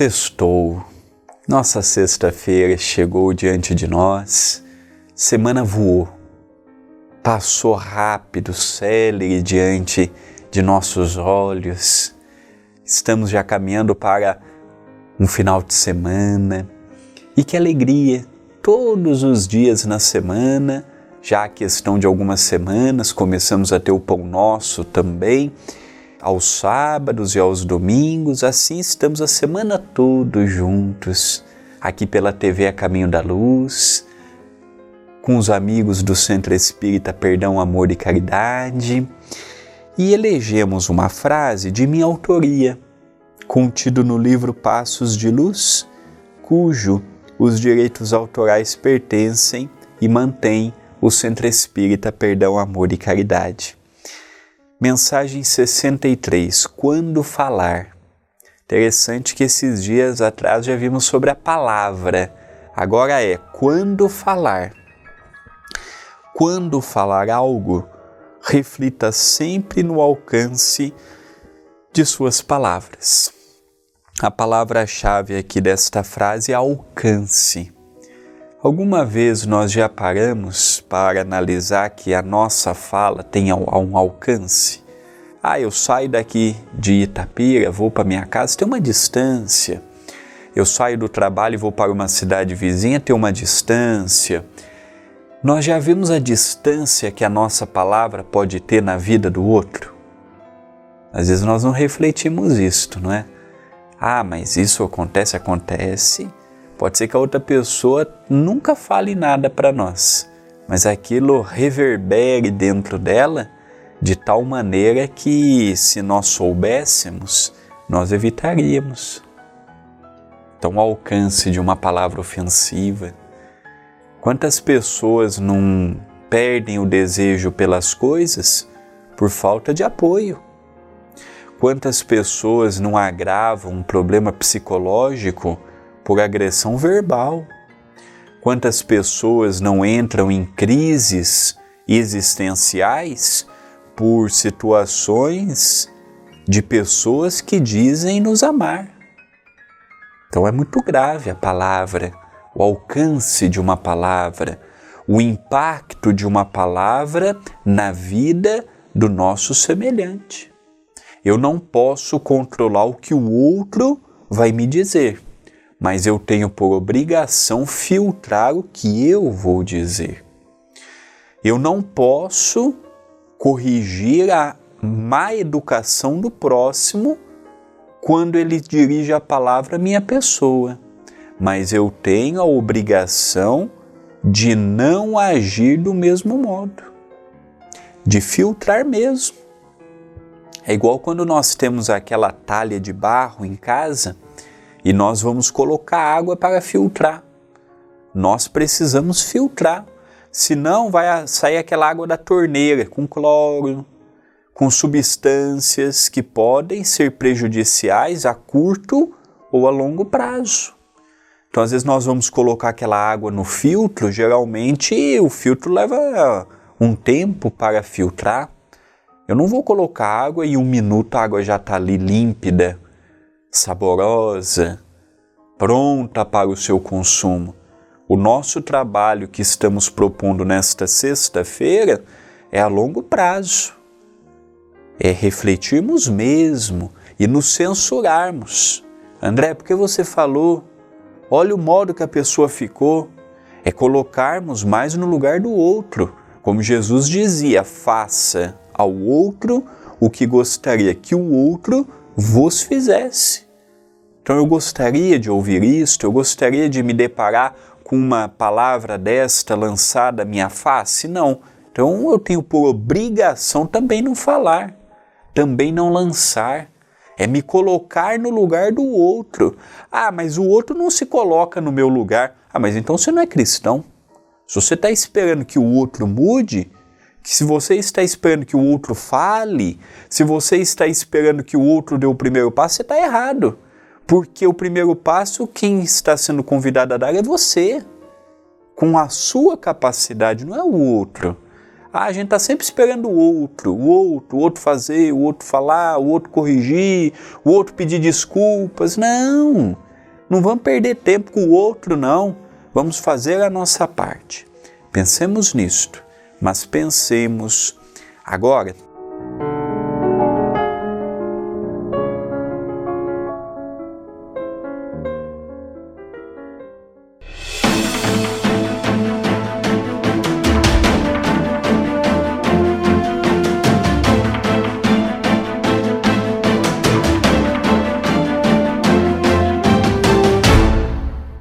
Sextou. Nossa sexta-feira chegou diante de nós. Semana voou. Passou rápido, célere diante de nossos olhos. Estamos já caminhando para um final de semana. E que alegria! Todos os dias na semana, já a questão de algumas semanas, começamos a ter o pão nosso também aos sábados e aos domingos, assim estamos a semana toda juntos, aqui pela TV A Caminho da Luz, com os amigos do Centro Espírita Perdão, Amor e Caridade, e elegemos uma frase de minha autoria, contido no livro Passos de Luz, cujo os direitos autorais pertencem e mantém o Centro Espírita Perdão, Amor e Caridade. Mensagem 63: Quando falar? Interessante que esses dias atrás já vimos sobre a palavra. Agora é quando falar. Quando falar algo, reflita sempre no alcance de suas palavras. A palavra-chave aqui desta frase é alcance. Alguma vez nós já paramos para analisar que a nossa fala tem um alcance? Ah, eu saio daqui de Itapira, vou para minha casa, tem uma distância. Eu saio do trabalho e vou para uma cidade vizinha, tem uma distância. Nós já vimos a distância que a nossa palavra pode ter na vida do outro? Às vezes nós não refletimos isto, não é? Ah, mas isso acontece, acontece Pode ser que a outra pessoa nunca fale nada para nós, mas aquilo reverbere dentro dela de tal maneira que, se nós soubéssemos, nós evitaríamos. Então, o alcance de uma palavra ofensiva. Quantas pessoas não perdem o desejo pelas coisas por falta de apoio? Quantas pessoas não agravam um problema psicológico por agressão verbal. Quantas pessoas não entram em crises existenciais por situações de pessoas que dizem nos amar? Então é muito grave a palavra, o alcance de uma palavra, o impacto de uma palavra na vida do nosso semelhante. Eu não posso controlar o que o outro vai me dizer mas eu tenho por obrigação filtrar o que eu vou dizer. Eu não posso corrigir a má educação do próximo quando ele dirige a palavra à minha pessoa, mas eu tenho a obrigação de não agir do mesmo modo, de filtrar mesmo. É igual quando nós temos aquela talha de barro em casa e nós vamos colocar água para filtrar. Nós precisamos filtrar, senão vai sair aquela água da torneira com cloro, com substâncias que podem ser prejudiciais a curto ou a longo prazo. Então, às vezes, nós vamos colocar aquela água no filtro, geralmente o filtro leva um tempo para filtrar. Eu não vou colocar água e um minuto a água já está ali límpida saborosa, pronta para o seu consumo. O nosso trabalho que estamos propondo nesta sexta-feira é a longo prazo. É refletirmos mesmo e nos censurarmos. André, por que você falou? Olha o modo que a pessoa ficou. É colocarmos mais no lugar do outro. Como Jesus dizia, faça ao outro o que gostaria que o outro vos fizesse. Então eu gostaria de ouvir isto, eu gostaria de me deparar com uma palavra desta lançada à minha face? Não. Então eu tenho por obrigação também não falar, também não lançar. É me colocar no lugar do outro. Ah, mas o outro não se coloca no meu lugar. Ah, mas então você não é cristão. Se você está esperando que o outro mude, que se você está esperando que o outro fale, se você está esperando que o outro dê o primeiro passo, você está errado. Porque o primeiro passo, quem está sendo convidado a dar é você, com a sua capacidade, não é o outro. Ah, a gente está sempre esperando o outro, o outro, o outro fazer, o outro falar, o outro corrigir, o outro pedir desculpas. Não! Não vamos perder tempo com o outro, não. Vamos fazer a nossa parte. Pensemos nisto, mas pensemos agora